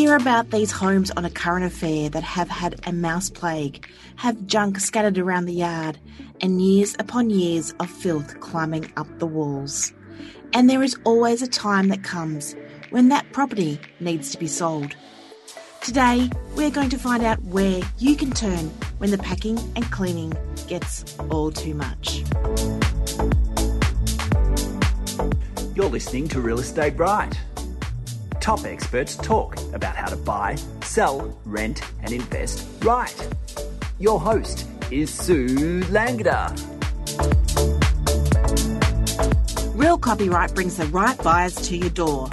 hear about these homes on a current affair that have had a mouse plague, have junk scattered around the yard, and years upon years of filth climbing up the walls. And there is always a time that comes when that property needs to be sold. Today, we're going to find out where you can turn when the packing and cleaning gets all too much. You're listening to Real Estate Right. Top experts talk about how to buy, sell, rent, and invest right. Your host is Sue Langada. Real Copyright brings the right buyers to your door.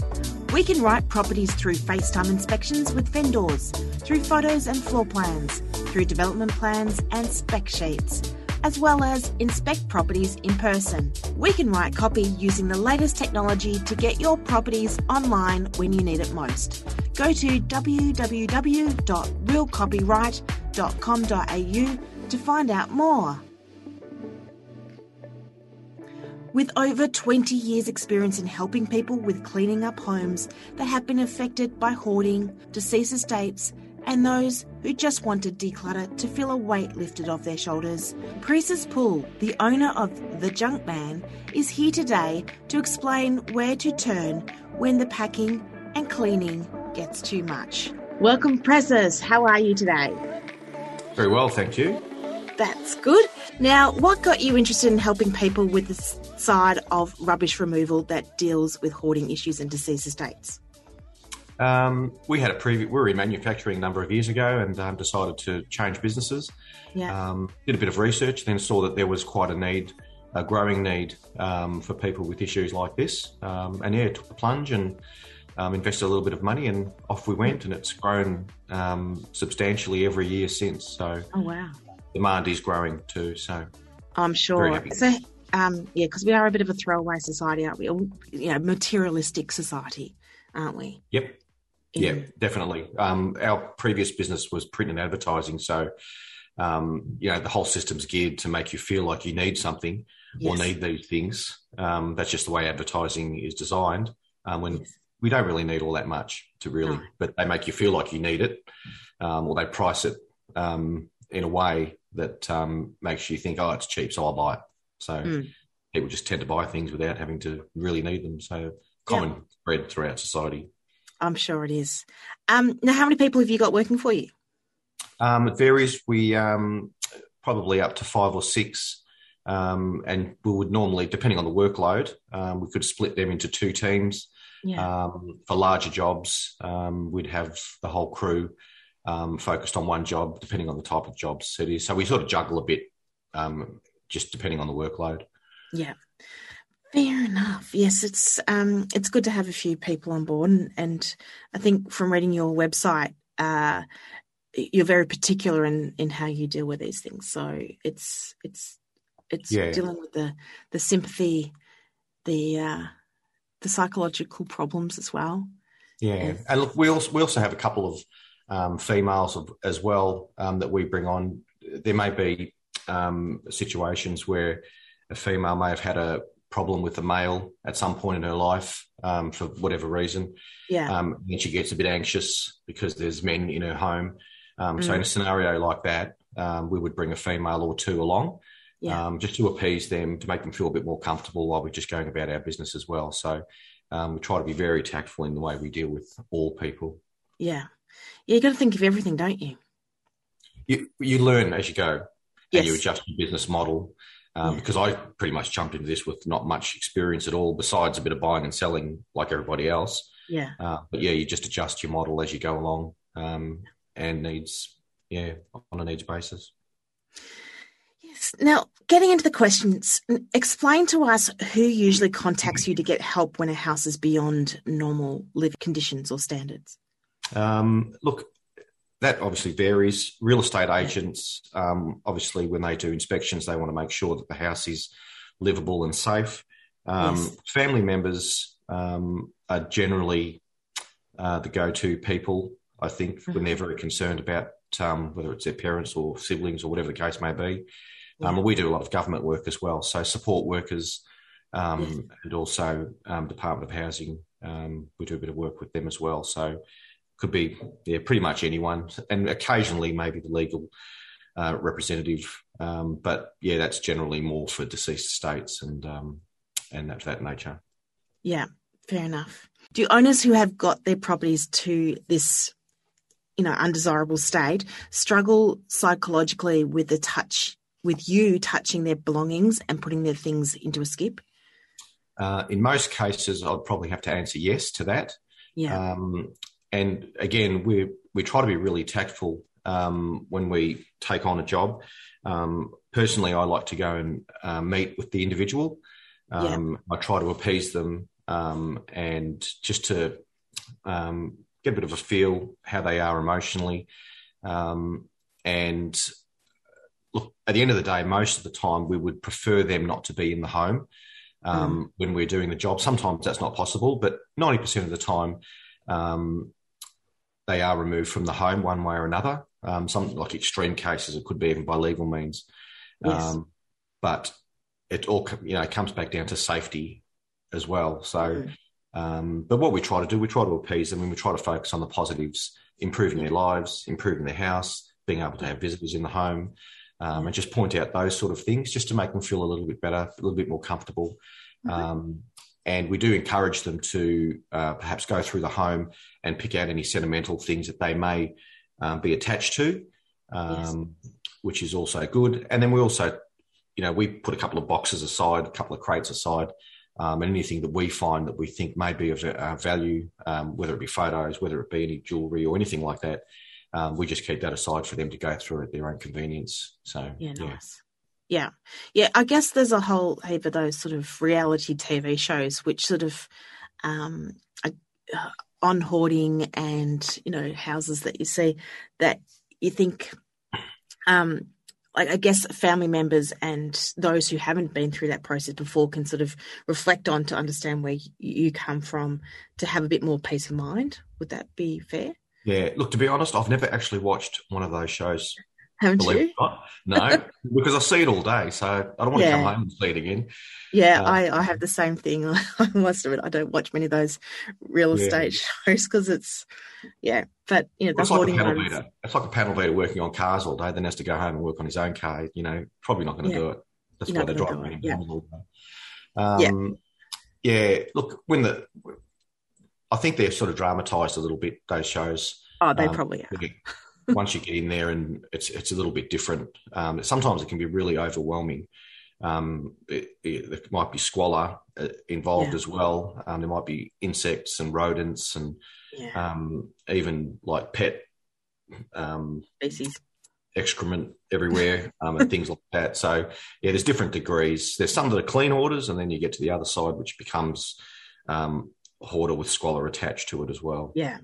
We can write properties through FaceTime inspections with vendors, through photos and floor plans, through development plans and spec sheets, as well as inspect properties in person. We can write copy using the latest technology to get your properties online when you need it most. Go to www.realcopyright.com.au to find out more. With over 20 years' experience in helping people with cleaning up homes that have been affected by hoarding, deceased estates, and those who just want to declutter to feel a weight lifted off their shoulders. Precis Pool, the owner of The Junkman, is here today to explain where to turn when the packing and cleaning gets too much. Welcome, Precis. How are you today? Very well, thank you. That's good. Now, what got you interested in helping people with the side of rubbish removal that deals with hoarding issues and deceased estates? Um, we had a previous. We were in manufacturing a number of years ago, and um, decided to change businesses. Yeah. Um, did a bit of research, then saw that there was quite a need, a growing need um, for people with issues like this. Um, and yeah, took the plunge and um, invested a little bit of money, and off we went. And it's grown substantially every year since. So, oh wow, demand is growing too. So, I'm sure. So, um, yeah, because we are a bit of a throwaway society, aren't we? You know, materialistic society, aren't we? Yep. Yeah, definitely. Um, our previous business was print and advertising, so um, you know the whole system's geared to make you feel like you need something yes. or need these things. Um, that's just the way advertising is designed. Um, when yes. we don't really need all that much to really, no. but they make you feel like you need it, um, or they price it um, in a way that makes you think, "Oh, it's cheap, so I'll buy it." So mm. people just tend to buy things without having to really need them. So common yeah. spread throughout society. I'm sure it is. Um, now, how many people have you got working for you? Um, it varies. We um, probably up to five or six, um, and we would normally, depending on the workload, um, we could split them into two teams. Yeah. Um, for larger jobs, we'd have the whole crew focused on one job, depending on the type of jobs it is. So we sort of juggle a bit, just depending on the workload. Yeah. Fair enough. Yes, it's um, it's good to have a few people on board, and, and I think from reading your website, uh, you're very particular in, in how you deal with these things. So it's it's it's yeah. dealing with the the sympathy, the uh, the psychological problems as well. Yeah, and, and look, we also we also have a couple of um, females as well um, that we bring on. There may be um, situations where a female may have had a problem with the male at some point in her life um, for whatever reason. Yeah. Um, and she gets a bit anxious because there's men in her home. Um, mm. So in a mm. scenario like that, um, we would bring a female or two along, yeah. Um, just to appease them, to make them feel a bit more comfortable while we're just going about our business as well. So um, we try to be very tactful in the way we deal with all people. Yeah. Yeah, you got to think of everything, don't you? You you learn as you go, yes. and you adjust your business model um, because I pretty much jumped into this with not much experience at all, besides a bit of buying and selling like everybody else. Yeah. Uh, but yeah, you just adjust your model as you go along um, and needs, yeah, on a needs basis. Yes. Now, getting into the questions, explain to us who usually contacts you to get help when a house is beyond normal living conditions or standards. Um, look, that obviously varies. Real estate agents, um, obviously, when they do inspections, they want to make sure that the house is livable and safe. Um, yes. Family members um, are generally uh, the go-to people. I think mm-hmm. when they're very concerned about um, whether it's their parents or siblings or whatever the case may be. Um, yeah. we do a lot of government work as well, so support workers um, yes. and also Department of Housing. we do a bit of work with them as well. So could be yeah, pretty much anyone, and occasionally maybe the legal uh, representative. Um, but yeah, that's generally more for deceased estates and um, and that that nature. Yeah, fair enough. Do owners who have got their properties to this, you know, undesirable state struggle psychologically with the touch, with you touching their belongings and putting their things into a skip? Uh, in most cases, I'd probably have to answer yes to that. Yeah. Um, and again, we we try to be really tactful um, when we take on a job. Um, personally, I like to go and uh, meet with the individual. Um, yeah. I try to appease them um, and just to um, get a bit of a feel how they are emotionally. and look, at the end of the day, most of the time, we would prefer them not to be in the home. Um, mm. when we're doing the job. Sometimes that's not possible, but 90% of the time, um, they are removed from the home one way or another. Um, some like extreme cases, it could be even by legal means. Yes. Um, but it all you know comes back down to safety as well. So, mm. um, but what we try to do, we try to appease them, and we try to focus on the positives, improving their lives, improving their house, being able to have visitors in the home, um, and just point out those sort of things, just to make them feel a little bit better, a little bit more comfortable. Mm-hmm. And we do encourage them to uh, perhaps go through the home and pick out any sentimental things that they may um, be attached to, um, yes. which is also good. And then we also, you know, we put a couple of boxes aside, a couple of crates aside, um, and anything that we find that we think may be of uh, value, um, whether it be photos, whether it be any jewelry or anything like that, um, we just keep that aside for them to go through at their own convenience. So yeah, nice. Yeah. Yeah. Yeah. I guess there's a whole heap of those sort of reality TV shows which sort of um, uh, on hoarding and, you know, houses that you see that you think, um, like I guess family members and those who haven't been through that process before can sort of reflect on to understand where you come from to have a bit more peace of mind. Would that be fair? Yeah. Look, to be honest, I've never actually watched one of those shows. Haven't you? No, because I see it all day, so I don't want yeah. to come home and see it again. Yeah, uh, I, I have the same thing. I must admit, I don't watch many of those real estate shows because it's, yeah. But you know, it's like a panel beater. It's like a panel beater working on cars all day, then has to go home and work on his own car. You know, probably not going to yeah. do it. That's You're why they drive around yeah. all day. Um, yeah. yeah. Look, when the, I think they're sort of dramatised a little bit. Those shows. Oh, they um, probably are once you get in there and it's it's a little bit different. Um, sometimes it can be really overwhelming. Um, it, it, there might be squalor uh, involved yeah. as well. Um, there might be insects and rodents and yeah. um, even like pet um, species excrement everywhere um, and things like that. So yeah, there's different degrees. There's some that are clean orders, and then you get to the other side, which becomes um, hoarder with squalor attached to it as well. Yeah.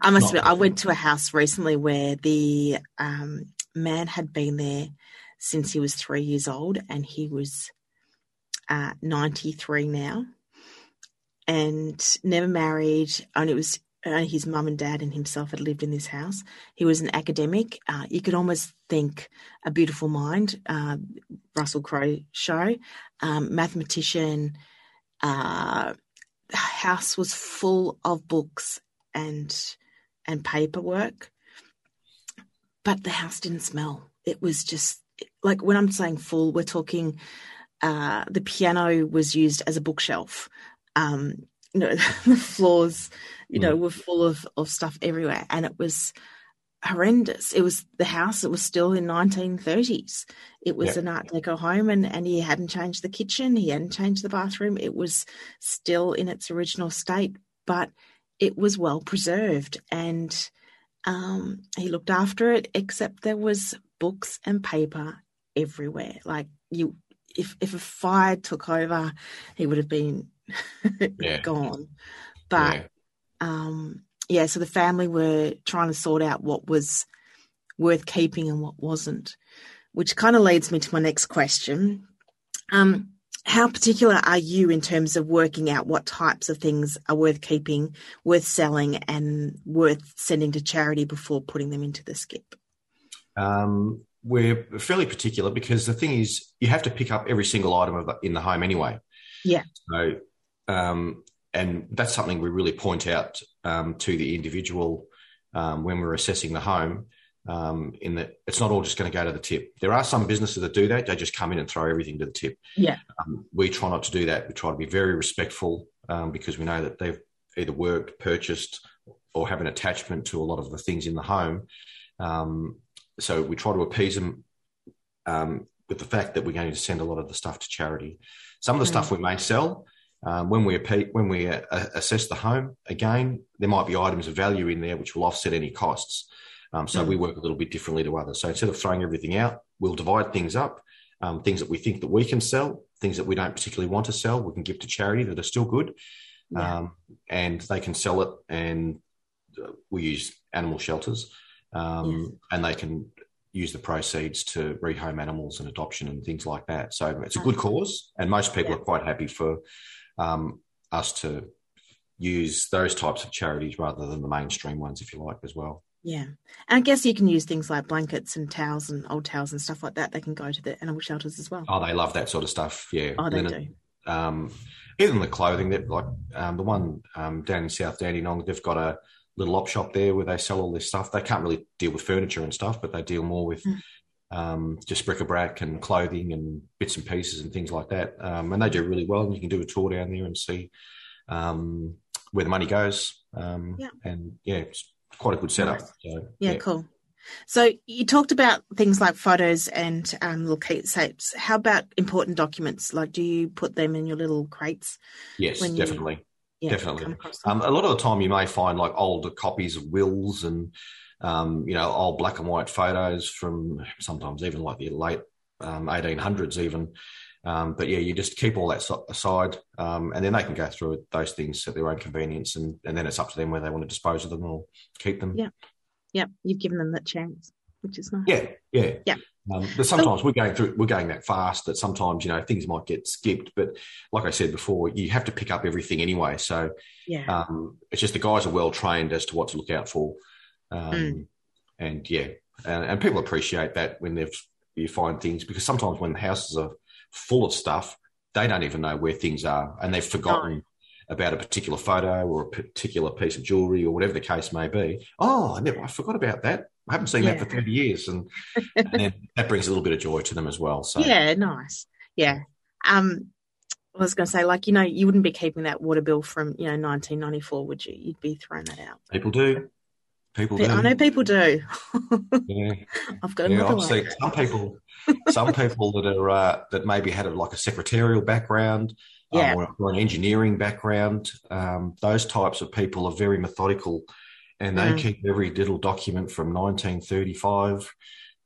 I must admit, I went to a house recently where the um, man had been there since he was three years old, and he was uh, 93 now, and never married. And it was only his mum and dad and himself had lived in this house. He was an academic. Uh, you could almost think a beautiful mind, uh, Russell Crowe show, um, mathematician. Uh, house was full of books and and paperwork. But the house didn't smell. It was just like when I'm saying full, we're talking uh, the piano was used as a bookshelf. Um, you know, the floors, you know, mm. were full of, of stuff everywhere. And it was horrendous. It was the house, it was still in 1930s. It was an Art Deco home and, and he hadn't changed the kitchen. He hadn't changed the bathroom. It was still in its original state. But it was well preserved and um, he looked after it, except there was books and paper everywhere. Like you, if if a fire took over, he would have been yeah. gone. But yeah. Um, yeah, so the family were trying to sort out what was worth keeping and what wasn't, which kind of leads me to my next question. Um, how particular are you in terms of working out what types of things are worth keeping, worth selling, and worth sending to charity before putting them into the skip? Um, we're fairly particular because the thing is, you have to pick up every single item the, in the home anyway. Yeah. So, um, and that's something we really point out um, to the individual um, when we're assessing the home. Um, in that it's not all just going to go to the tip. There are some businesses that do that; they just come in and throw everything to the tip. Yeah, um, we try not to do that. We try to be very respectful um, because we know that they've either worked, purchased, or have an attachment to a lot of the things in the home. Um, so we try to appease them um, with the fact that we're going to send a lot of the stuff to charity. Some of the mm. stuff we may sell. Um, when we when we uh, assess the home again, there might be items of value in there which will offset any costs. Um, so mm. we work a little bit differently to others. So instead of throwing everything out, we'll divide things up. Um, things that we think that we can sell, things that we don't particularly want to sell, we can give to charity that are still good, yeah. Um, and they can sell it. And uh, we use animal shelters, um, and they can use the proceeds to rehome animals and adoption and things like that. So it's a good cause, and most people yeah. are quite happy for um, us to use those types of charities rather than the mainstream ones, if you like, as well. Yeah. And I guess you can use things like blankets and towels and old towels and stuff like that. They can go to the animal shelters as well. Oh, they love that sort of stuff. Yeah. Oh, they do. Um, even the clothing that like um, the one um, down in South Dandenong, they've got a little op shop there where they sell all this stuff. They can't really deal with furniture and stuff, but they deal more with mm. um, just bric-a-brac and clothing and bits and pieces and things like that. Um, and they do really well. And you can do a tour down there and see um, where the money goes. Um, yeah. And yeah, it's quite a good setup. Nice. So, yeah, yeah, cool. So you talked about things like photos and um, little keepsakes. How about important documents? Like, do you put them in your little crates? Yes, definitely. You, yeah, definitely. Um, a lot of the time, you may find like older copies of wills and um, you know old black and white photos from sometimes even like the late um, 1800s, even. Um, but yeah, you just keep all that aside, um, and then they can go through those things at their own convenience, and, and then it's up to them whether they want to dispose of them or keep them. Yeah, yeah, you've given them that chance, which is nice. Yeah, yeah, yeah. Um, but sometimes so, we're going through, we're going that fast that sometimes you know things might get skipped. But like I said before, you have to pick up everything anyway. So yeah, um, it's just the guys are well trained as to what to look out for, um, mm. and yeah, and, and, people appreciate that when they've you find things because sometimes when the houses are full of stuff, they don't even know where things are, and they've forgotten. No. About a particular photo or a particular piece of jewelry or whatever the case may be. Oh, I never, I forgot about that I haven't seen yeah. that for 30 years. And, and that brings a little bit of joy to them as well. So Yeah, nice. Yeah. Um, I was going to say, like, you know, you wouldn't be keeping that water bill from, you know, 1994, would you? You'd be throwing that out. People do. People do. I know people do. yeah. I've got yeah, I've seen some people, some people that are uh, that maybe had a, like a secretarial background, um, yeah. Um, or, or, an engineering background. Um, those types of people are very methodical and they mm. keep every little document from 1935.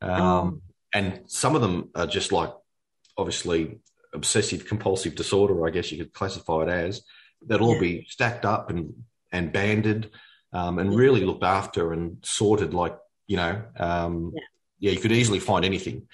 Um, mm. And some of them are just like, obviously, obsessive compulsive disorder, I guess you could classify it as. That'll yeah. all be stacked up and, and banded um, and really looked after and sorted like, you know, um, yeah. yeah. you could easily find anything.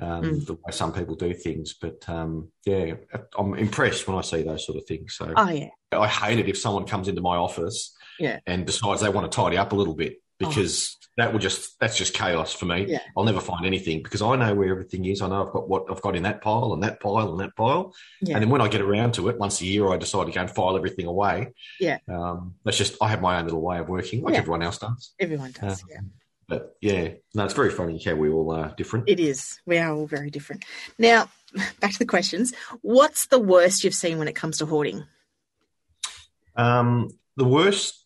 Um, mm. the way some people do things. But um, yeah, I'm impressed when I see those sort of things. So oh, yeah. I hate it if someone comes into my office yeah. and decides they want to tidy up a little bit because oh. that would just that's just chaos for me. Yeah. I'll never find anything because I know where everything is. I know I've got what I've got in that pile and that pile and that pile. Yeah. And then when I get around to it once a year, I decide to go and file everything away. Yeah. Um, that's just I have my own little way of working, like yeah. everyone else does. Everyone does. Uh, yeah. But yeah, no, it's very funny how we all are different. It is. We are all very different. Now, back to the questions. What's the worst you've seen when it comes to hoarding? Um, the worst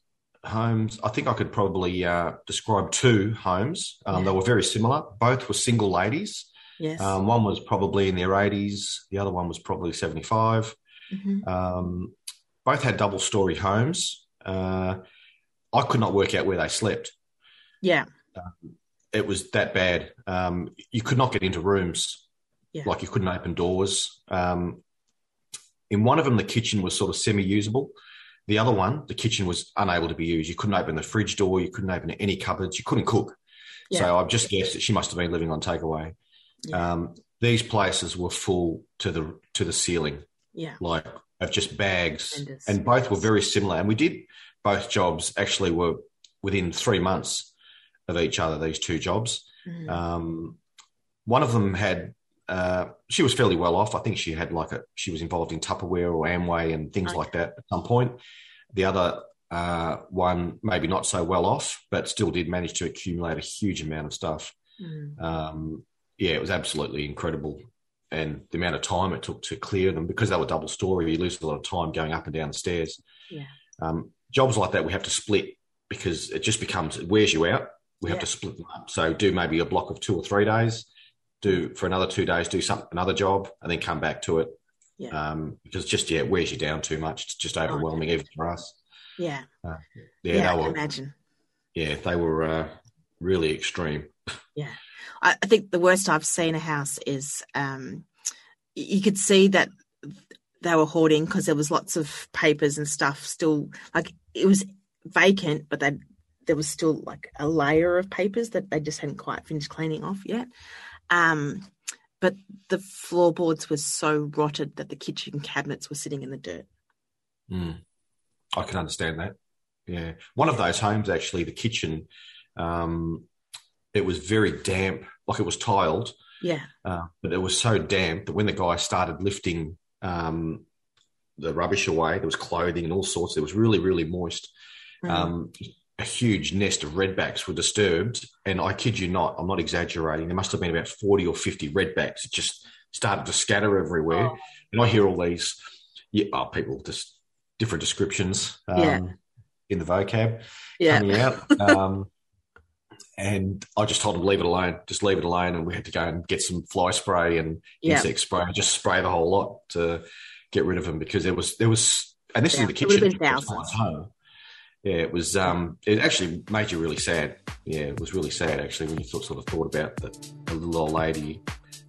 homes, I think I could probably uh, describe two homes. Um, yeah. They were very similar. Both were single ladies. Yes. Um, one was probably in their 80s, the other one was probably 75. Mm-hmm. Um, both had double story homes. Uh, I could not work out where they slept. Yeah. Um, it was that bad. Um, you could not get into rooms. Yeah. Like you couldn't open doors. Um, in one of them, the kitchen was sort of semi usable. The other one, the kitchen was unable to be used. You couldn't open the fridge door. You couldn't open any cupboards. You couldn't cook. Yeah. So I've just guessed that she must have been living on takeaway. Yeah. Um, these places were full to the to the ceiling. Yeah, like of just bags, and both were very similar. And we did both jobs actually were within three months of each other. These two jobs. Mm. Um, one of them had uh, she was fairly well off. I think she had like a she was involved in Tupperware or Amway and things okay. like that at some point. The other uh, one maybe not so well off, but still did manage to accumulate a huge amount of stuff. Mm. Um, yeah, it was absolutely incredible. And the amount of time it took to clear them because they were double story, you lose a lot of time going up and down the stairs. Yeah. Um, jobs like that, we have to split because it just becomes, it wears you out. We have yeah. to split them up. So do maybe a block of two or three days, do for another two days, do some another job, and then come back to it. Yeah. Um, because just yeah, it wears you down too much. It's just overwhelming, oh, even for us. Yeah. Uh, yeah, yeah, I were, imagine. Yeah, they were uh, really extreme. Yeah. I, I, think the worst I've seen a house is um, you could see that they were hoarding because there was lots of papers and stuff still like it was vacant, but they there was still like a layer of papers that they just hadn't quite finished cleaning off yet. Um, but the floorboards were so rotted that the kitchen cabinets were sitting in the dirt. Mm. I can understand that. Yeah, one of those homes actually, the kitchen, um, it was very damp, like it was tiled. Yeah, uh, but it was so damp that when the guy started lifting um, the rubbish away, there was clothing and all sorts. It was really, really moist. Mm. Um, a huge nest of redbacks were disturbed, and I kid you not, I'm not exaggerating. There must have been about 40 or 50 redbacks. It just started to scatter everywhere, oh. and I hear all these. Yeah, oh, people just different descriptions um, yeah. in the vocab yeah. coming out. Um, and I just told them, leave it alone, just leave it alone. And we had to go and get some fly spray and yeah. insect spray, and just spray the whole lot to get rid of them because there was there was, and this yeah, is the kitchen. Yeah, it was. Um, it actually made you really sad. Yeah, it was really sad actually when you sort of thought about that the little old lady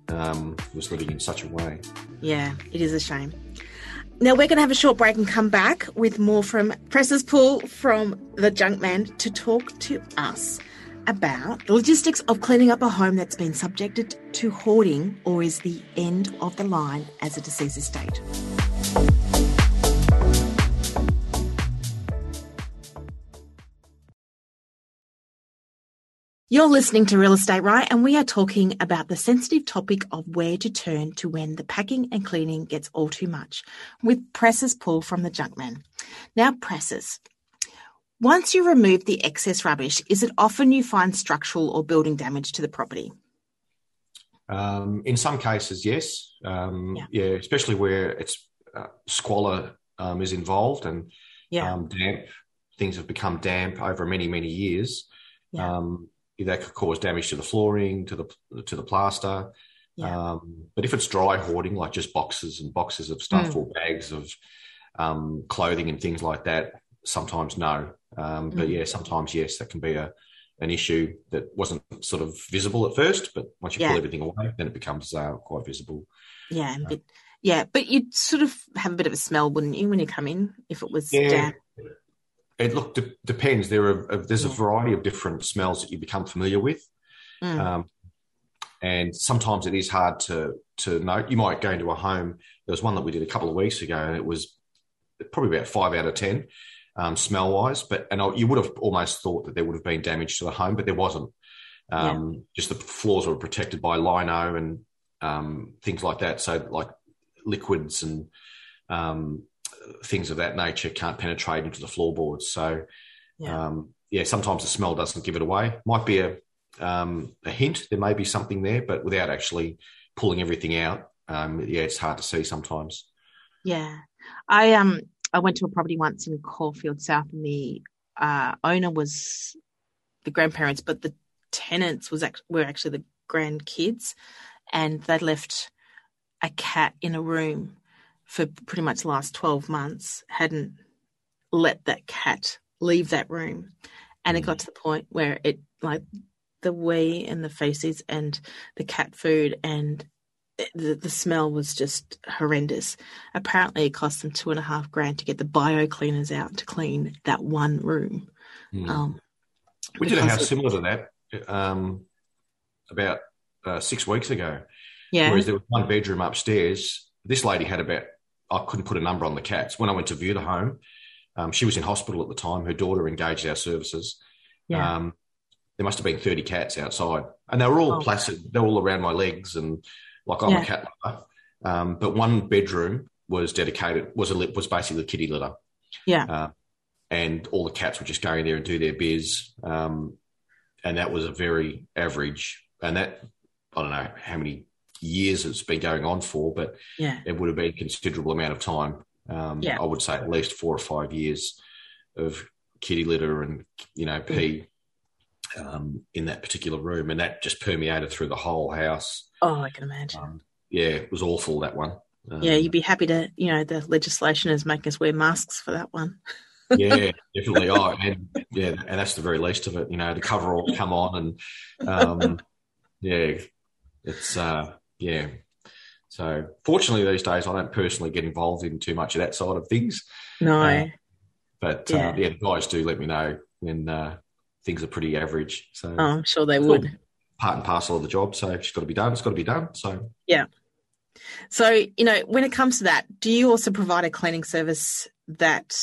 um, was living in such a way. Yeah, it is a shame. Now we're going to have a short break and come back with more from Precis Pool from the Junkman to talk to us about the logistics of cleaning up a home that's been subjected to hoarding or is the end of the line as a deceased estate. You're listening to Real Estate Right, and we are talking about the sensitive topic of where to turn to when the packing and cleaning gets all too much with Precis Pool from the Junkman. Now, Precis. Once you remove the excess rubbish, is it often you find structural or building damage to the property? Um, in some cases, yes. Um, yeah. yeah. especially where it's uh, squalor um, is involved and yeah. Um, damp. Things have become damp over many, many years. Yeah um, that could cause damage to the flooring, to the to the plaster. Yeah. Um, but if it's dry hoarding, like just boxes and boxes of stuff mm. or bags of um, clothing and things like that, sometimes no. Um, but mm. yeah, sometimes yes, that can be a an issue that wasn't sort of visible at first, but once you yeah. pull everything away, then it becomes uh, quite visible. Yeah, uh, but yeah, but you'd sort of have a bit of a smell, wouldn't you, when you come in if it was yeah. damp? It look de- depends. There are uh, there's a variety of different smells that you become familiar with, mm. um, and sometimes it is hard to to note. You might go into a home. There was one that we did a couple of weeks ago, and it was probably about five out of ten um, smell wise. But and I, you would have almost thought that there would have been damage to the home, but there wasn't. Um, yeah. Just the floors were protected by lino and um, things like that. So like liquids and um, things of that nature can't penetrate into the floorboards. So, yeah. Um, yeah, sometimes the smell doesn't give it away. Might be a um, a hint. There may be something there, but without actually pulling everything out, um, yeah, it's hard to see sometimes. Yeah, I um I went to a property once in Caulfield South, and the uh, owner was the grandparents, but the tenants was act- were actually the grandkids, and they left a cat in a room for pretty much the last 12 months hadn't let that cat leave that room. And it got mm. to the point where it, like, the wee and the feces and the cat food and the, the smell was just horrendous. Apparently, it cost them two and a half grand to get the bio cleaners out to clean that one room. Mm. Um, we did a house similar to that um, about uh, six weeks ago. Yeah. Whereas there was one bedroom upstairs. This lady had about I couldn't put a number on the cats. When I went to view the home, um, she was in hospital at the time. Her daughter engaged our services. Yeah. Um, there must have been 30 cats outside, and they were all oh. placid. They're all around my legs, and like I'm yeah. a cat lover. Um, but one bedroom was dedicated was a was basically kitty litter. Yeah. Uh, and all the cats would just go in there and do their biz. Um, and that was a very average, and that I don't know how many years it's been going on for, but yeah, it would have been a considerable amount of time. Um, Yeah. I would say at least four or five years of kitty litter and you know pee um, in that particular room, and that just permeated through the whole house. Oh, I can imagine. Um, yeah, it was awful that one. Um, yeah, you'd be happy to, you know, the legislation is making us wear masks for that one. yeah, definitely. Oh, and yeah, and that's the very least of it. You know, the cover all come on, and um, yeah, it's uh, yeah. So fortunately, these days I don't personally get involved in too much of that side of things. No. Uh, But Yeah. uh, yeah, the guys do let me know when uh, things are pretty average. So oh, I'm sure they would. part and parcel of the job. So it's got to be done, it's got to be done. So yeah. So, you know, when it comes to that, do you also provide a cleaning service that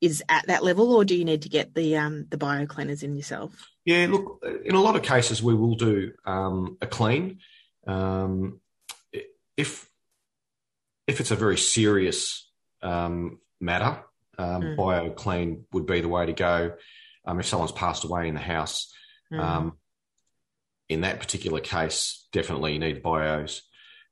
is at that level, or do you need to get the um, the bio cleaners in yourself? yeah, look, in a lot of cases we will do um, a clean. Um, if if it's a very serious um, matter, um, Mm. bio clean would be the way to go. Um, if someone's passed away in the house, Mm. Um, in that particular case, definitely you need bios.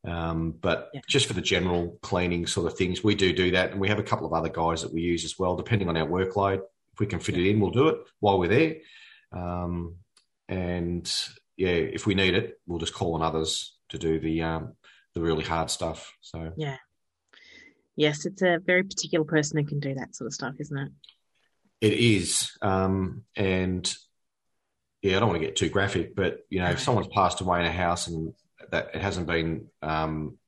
Um, but Yeah. just for the general cleaning sort of things, we do do that, and we have a couple of other guys that we use as well, depending on our workload. If we can fit it in, we'll do it while we're there. Um, and yeah, if we need it, we'll just call on others to do the um, the really hard stuff. So yeah, yes, it's a very particular person who can do that sort of stuff, isn't it? It is, um, and yeah, I don't want to get too graphic, but you know, if someone's passed away in a house and that it hasn't been um,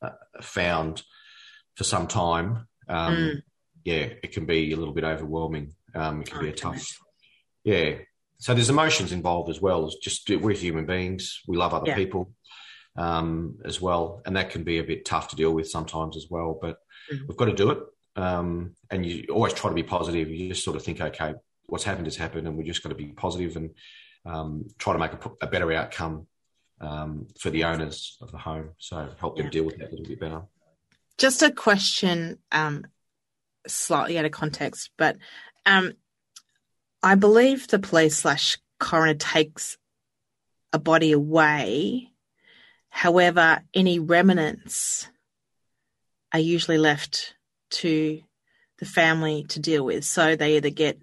uh, found for some time, um, Mm. yeah, it can be a little bit overwhelming. Um, it can Oh, be a can tough, yeah. So there's emotions involved as well. As just we're human beings, we love other Yeah. people um, as well, and that can be a bit tough to deal with sometimes as well. But Mhm. we've got to do it, um, and you always try to be positive. You just sort of think, okay, what's happened has happened, and we just got to be positive and um, try to make a, a better outcome um, for the owners of the home. So help them Yeah. deal with that a little bit better. Just a question, um, slightly out of context, but um, I believe the police slash coroner takes a body away. However, any remnants are usually left to the family to deal with. So they either get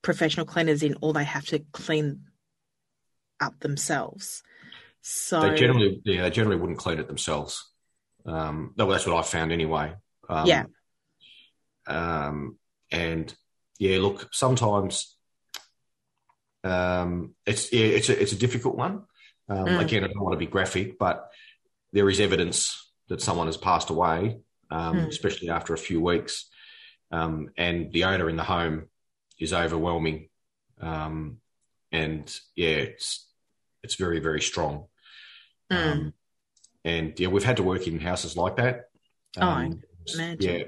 professional cleaners in or they have to clean up themselves. So They generally, yeah, they generally wouldn't clean it themselves. Um, no, that's what I found anyway. Um, Yeah. Um, and yeah, look, sometimes um, it's yeah, it's a, it's a difficult one. Um, Mm. Again, I don't want to be graphic, but there is evidence that someone has passed away, um, Mm. especially after a few weeks, um, and the owner in the home is overwhelming. Um, and yeah, it's it's very very strong. Mm. Um, and yeah, we've had to work in houses like that. Oh. Yeah,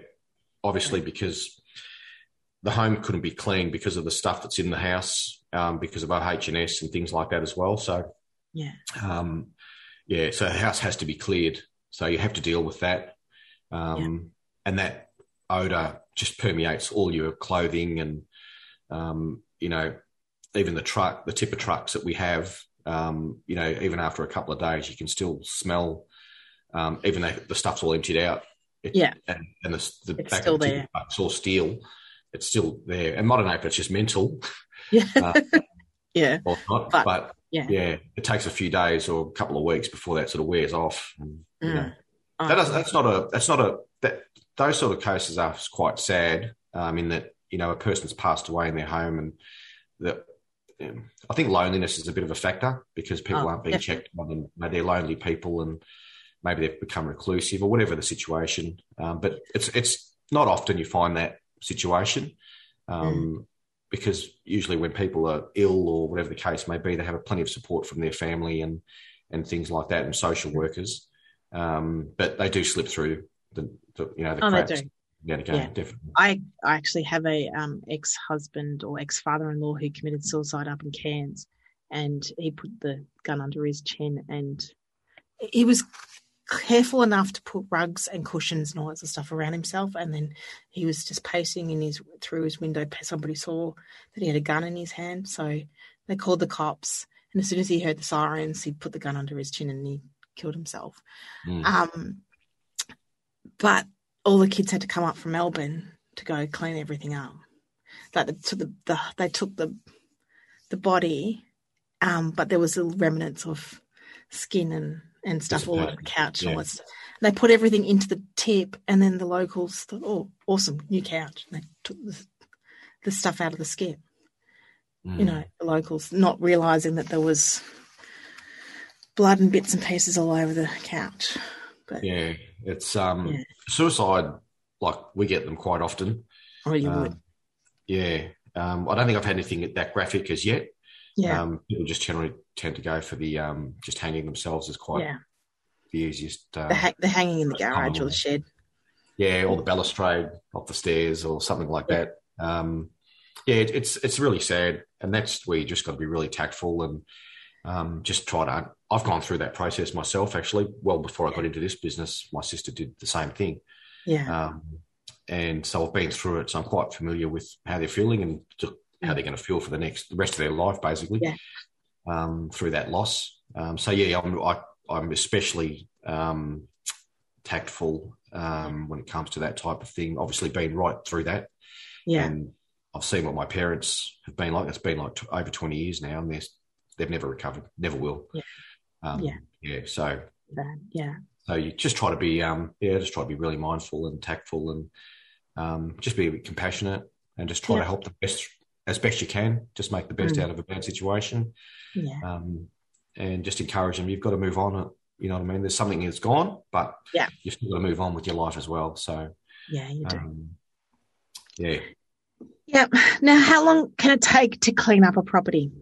obviously because the home couldn't be cleaned because of the stuff that's in the house, um, because of OH&S and things like that as well. So yeah. um, yeah, so the house has to be cleared. So you have to deal with that. Um, And that odor just permeates all your clothing and, um, you know, even the truck, the tipper trucks that we have, um, you know, even after a couple of days, you can still smell, um, even though the stuff's all emptied out. It- Yeah. And, and the, the back of the there. tipper truck's all steel. It's still there. And modern apron, it's just mental Yeah. Uh, yeah. or not. But- but Yeah. yeah, it takes a few days or a couple of weeks before that sort of wears off. And, you know, Mm. Oh, that is, that's not a that's not a that those sort of cases are quite sad. Um, in that you know a person's passed away in their home, and that um, I think loneliness is a bit of a factor because people Oh, aren't being definitely. checked on, and you know, they're lonely people, and maybe they've become reclusive or whatever the situation. Um, but it's it's not often you find that situation. Um, Mm. Because usually, when people are ill or whatever the case may be, they have a plenty of support from their family and and things like that, and social workers. Um, but they do slip through the, the you know the Oh, they cracks. do. Yeah, Yeah. definitely. I, I actually have a um, ex husband or ex father in law who committed suicide up in Cairns, and he put the gun under his chin, and he was careful enough to put rugs and cushions and all that sort of stuff around himself. And then he was just pacing in his through his window. Somebody saw that he had a gun in his hand, so they called the cops. And as soon as he heard the sirens, he put the gun under his chin and he killed himself. Mm. Um, but all the kids had to come up from Melbourne to go clean everything up. Like the, the, the they took the the body, um, but there was little remnants of skin and, and stuff all over the couch yeah. and all that stuff. They put everything into the tip, and then the locals thought, "Oh, awesome, new couch." And they took the, the stuff out of the skip. Mm. You know, the locals not realizing that there was blood and bits and pieces all over the couch. But yeah, it's um yeah. suicide. Like we get them quite often. Oh, you um, would. Yeah, um, I don't think I've had anything that graphic as yet. Yeah, um, people just generally tend to go for the um, just hanging themselves is quite yeah. the easiest. Uh, the, ha- the hanging in the garage or the shed. Yeah, or the balustrade off the stairs or something like yeah. that. Um, yeah, it, it's it's really sad, and that's where you just got to be really tactful and um, just try to. I've gone through that process myself actually. Well, before I got into this business, my sister did the same thing. Yeah. Um, and so I've been through it, so I'm quite familiar with how they're feeling and how they're going to feel for the next the rest of their life, basically. Yeah. Um, through that loss. Um, so yeah, I'm I, am i am especially um, tactful um, when it comes to that type of thing. Obviously, being right through that. Yeah. And I've seen what my parents have been like. It's been like t- over 20 years now, and they're they've never recovered, never will. Yeah. Um, yeah. Yeah. So. yeah. So you just try to be, um, yeah, just try to be really mindful and tactful, and um, just be compassionate, and just try yeah. to help the best as best you can. Just make the best mm. out of a bad situation. Yeah. Um, and just encourage them. You've got to move on. You know what I mean? There's something that's gone, but yeah, you've still got to move on with your life as well. So yeah, you do. Um, yeah. Yeah. Now, how long can it take to clean up a property?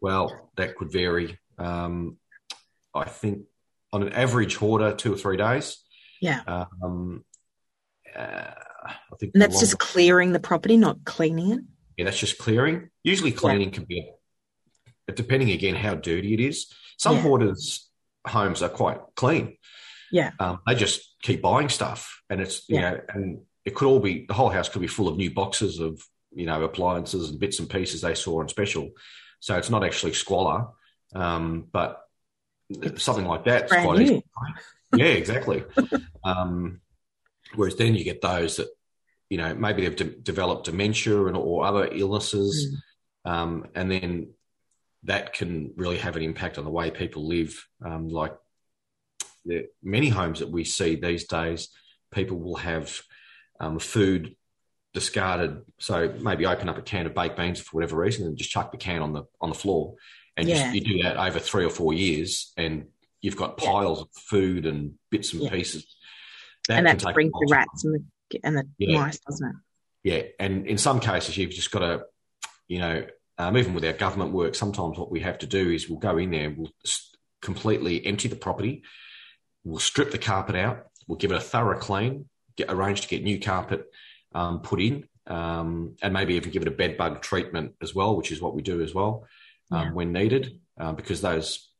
Well, that could vary. Um, I think on an average hoarder, two or three days. Yeah. Um, uh, I think and that's just clearing the property, not cleaning it. Yeah, that's just clearing. Usually, cleaning yeah. can be, depending again how dirty it is. Some yeah. hoarders' homes are quite clean. Yeah. Um, they just keep buying stuff, and it's you yeah. know, and it could all be the whole house could be full of new boxes of you know appliances and bits and pieces they saw on special. So it's not actually squalor, um, but it's something like that. quite easy. yeah, exactly. um, whereas then you get those that, you know, maybe they've de- developed dementia and or other illnesses, mm. um, and then that can really have an impact on the way people live. Um, like the, many homes that we see these days, people will have um, food discarded. So maybe open up a can of baked beans for whatever reason and just chuck the can on the on the floor. And yeah. just, you do that over three or four years, and you've got piles yeah. of food and bits and yeah. pieces. That and that brings the rats and the and the yeah. mice, doesn't it? Yeah, and in some cases, you've just got to, you know, um, even with our government work, sometimes what we have to do is we'll go in there, we'll completely empty the property, we'll strip the carpet out, we'll give it a thorough clean, get arrange to get new carpet um, put in, um, and maybe even give it a bed bug treatment as well, which is what we do as well um, yeah. when needed, uh, because those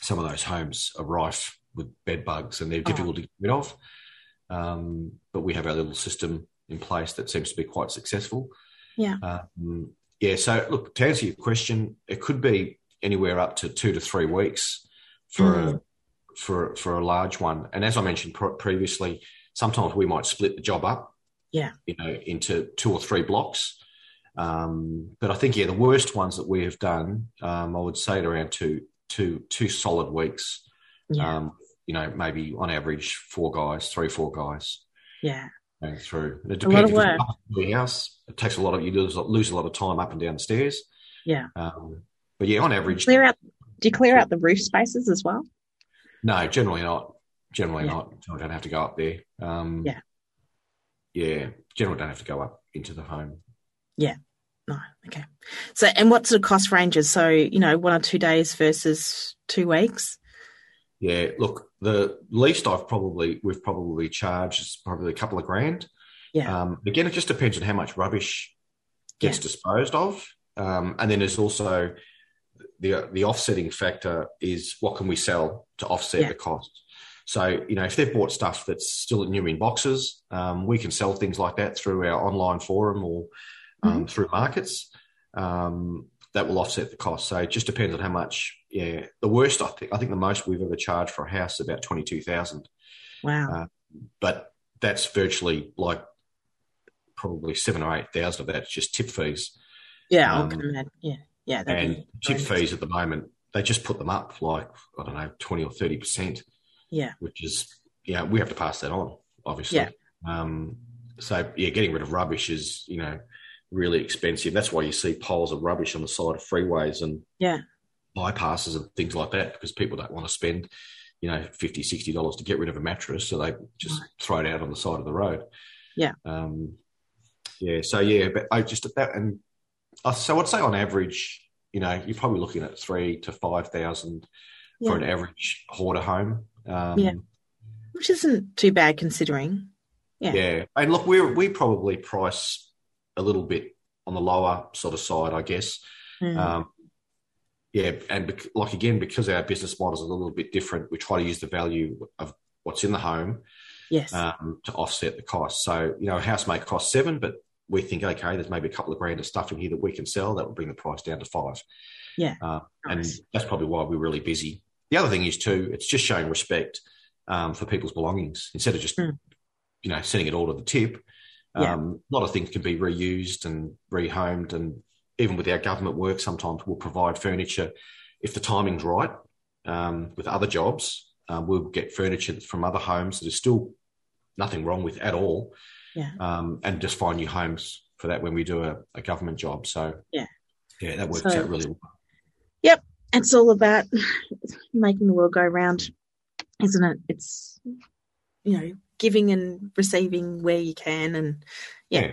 some of those homes are rife with bed bugs and they're oh. difficult to get rid of. Um, but we have our little system in place that seems to be quite successful. Yeah. Um, yeah. So, look, to answer your question, it could be anywhere up to two to three weeks for mm. a, for for a large one. And as I mentioned previously, sometimes we might split the job up. Yeah. You know, into two or three blocks. Um, but I think yeah, the worst ones that we have done, um, I would say, at around two two two solid weeks. Yeah. Um, you know, maybe on average four guys, three four guys. Yeah. Going through. And it depends. A lot of work. house, it takes a lot of you lose, lose a lot of time up and down the stairs. Yeah. Um, but yeah, on average, clear out. Do you clear out the roof spaces as well? No, generally not. Generally yeah. not. I don't have to go up there. Um, yeah. Yeah, generally don't have to go up into the home. Yeah. No. Okay. So, and what sort of cost ranges? So, you know, one or two days versus two weeks. Yeah. Look, the least I've probably we've probably charged is probably a couple of grand. Yeah. Um, again, it just depends on how much rubbish gets yeah. disposed of, um, and then there's also the the offsetting factor is what can we sell to offset yeah. the cost. So, you know, if they've bought stuff that's still in new in boxes, um, we can sell things like that through our online forum or um, mm-hmm. through markets. Um, that will offset the cost. So it just depends on how much. Yeah, the worst I think I think the most we've ever charged for a house is about twenty two thousand. Wow. Uh, but that's virtually like probably seven or eight thousand of that's just tip fees. Yeah, um, yeah, yeah. And tip fees at the moment, they just put them up like I don't know, twenty or thirty percent. Yeah, which is yeah, we have to pass that on, obviously. Yeah. Um, so yeah, getting rid of rubbish is you know really expensive. That's why you see piles of rubbish on the side of freeways and yeah bypasses and things like that because people don't want to spend you know 50 60 dollars to get rid of a mattress so they just right. throw it out on the side of the road yeah um yeah so yeah but i just that and so i'd say on average you know you're probably looking at three to five thousand yeah. for an average hoarder home um, yeah which isn't too bad considering yeah yeah and look we we probably price a little bit on the lower sort of side i guess mm. um, yeah, and bec- like again, because our business model is a little bit different, we try to use the value of what's in the home, yes, um, to offset the cost. So you know, a house may cost seven, but we think okay, there's maybe a couple of grand of stuff in here that we can sell that will bring the price down to five. Yeah, uh, nice. and that's probably why we're really busy. The other thing is too, it's just showing respect um, for people's belongings instead of just mm. you know sending it all to the tip. Yeah. Um, a lot of things can be reused and rehomed and even with our government work, sometimes we'll provide furniture if the timing's right. Um, with other jobs, um, we'll get furniture from other homes that is still nothing wrong with at all, yeah. um, and just find new homes for that when we do a, a government job. So yeah, yeah, that works so, out really well. Yep, it's all about making the world go round, isn't it? It's you know giving and receiving where you can, and yeah. yeah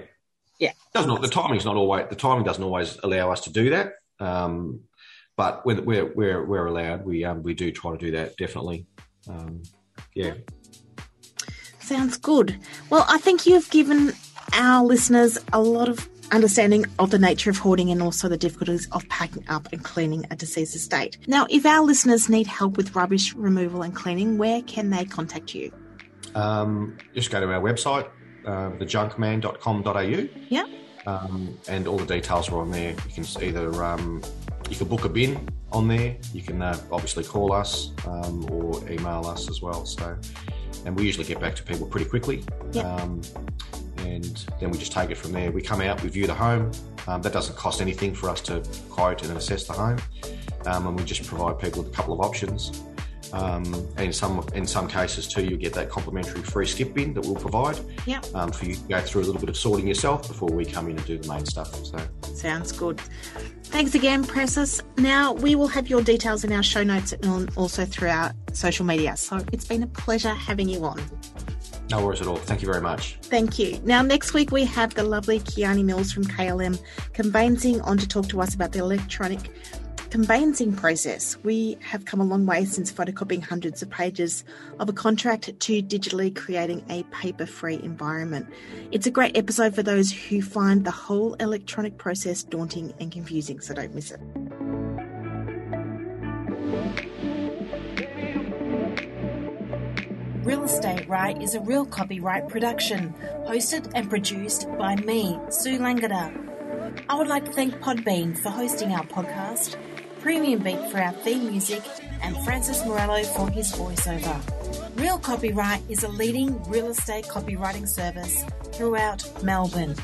yeah, does not the timing's not always the timing doesn't always allow us to do that. Um, but when we're we're we're allowed, we um, we do try to do that definitely. Um, yeah. Sounds good. Well, I think you've given our listeners a lot of understanding of the nature of hoarding and also the difficulties of packing up and cleaning a deceased estate. Now, if our listeners need help with rubbish removal and cleaning, where can they contact you? Um, just go to our website, uh, thejunkman.com.au. Yeah. Um, and all the details are on there. You can either um, you can book a bin on there. You can uh, obviously call us um, or email us as well. So, and we usually get back to people pretty quickly. Yeah. Um, and then we just take it from there. We come out, we view the home. Um, that doesn't cost anything for us to quote and assess the home, um, and we just provide people with a couple of options. Um, and in some in some cases too, you'll get that complimentary free skip bin that we'll provide. Yeah. Um, for you to go through a little bit of sorting yourself before we come in and do the main stuff. So sounds good. Thanks again, Precis. Now we will have your details in our show notes and also through our social media. So it's been a pleasure having you on. No worries at all. Thank you very much. Thank you. Now, next week we have the lovely Kiani Mills from KLM conveyancing on to talk to us about the electronic conveyancing process. We have come a long way since photocopying hundreds of pages of a contract to digitally creating a paper free environment. It's a great episode for those who find the whole electronic process daunting and confusing, so don't miss it. Real Estate Right is a real copyright production, hosted and produced by me, Sue Langada. I would like to thank Podbean for hosting our podcast Premium Beat for our theme music, and Francis Morello for his voiceover. Real Copyright is a leading real estate copywriting service throughout Melbourne.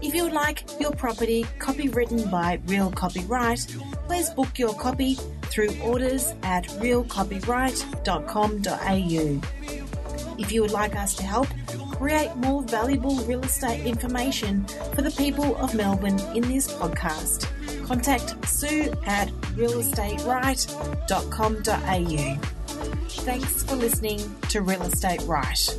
If you would like your property copywritten by Real Copyright, please book your copy through orders at realcopyright.com.au. If you would like us to help create more valuable real estate information for the people of Melbourne in this podcast, contact sue at realestateright.com.au. Thanks for listening to Real Estate Right.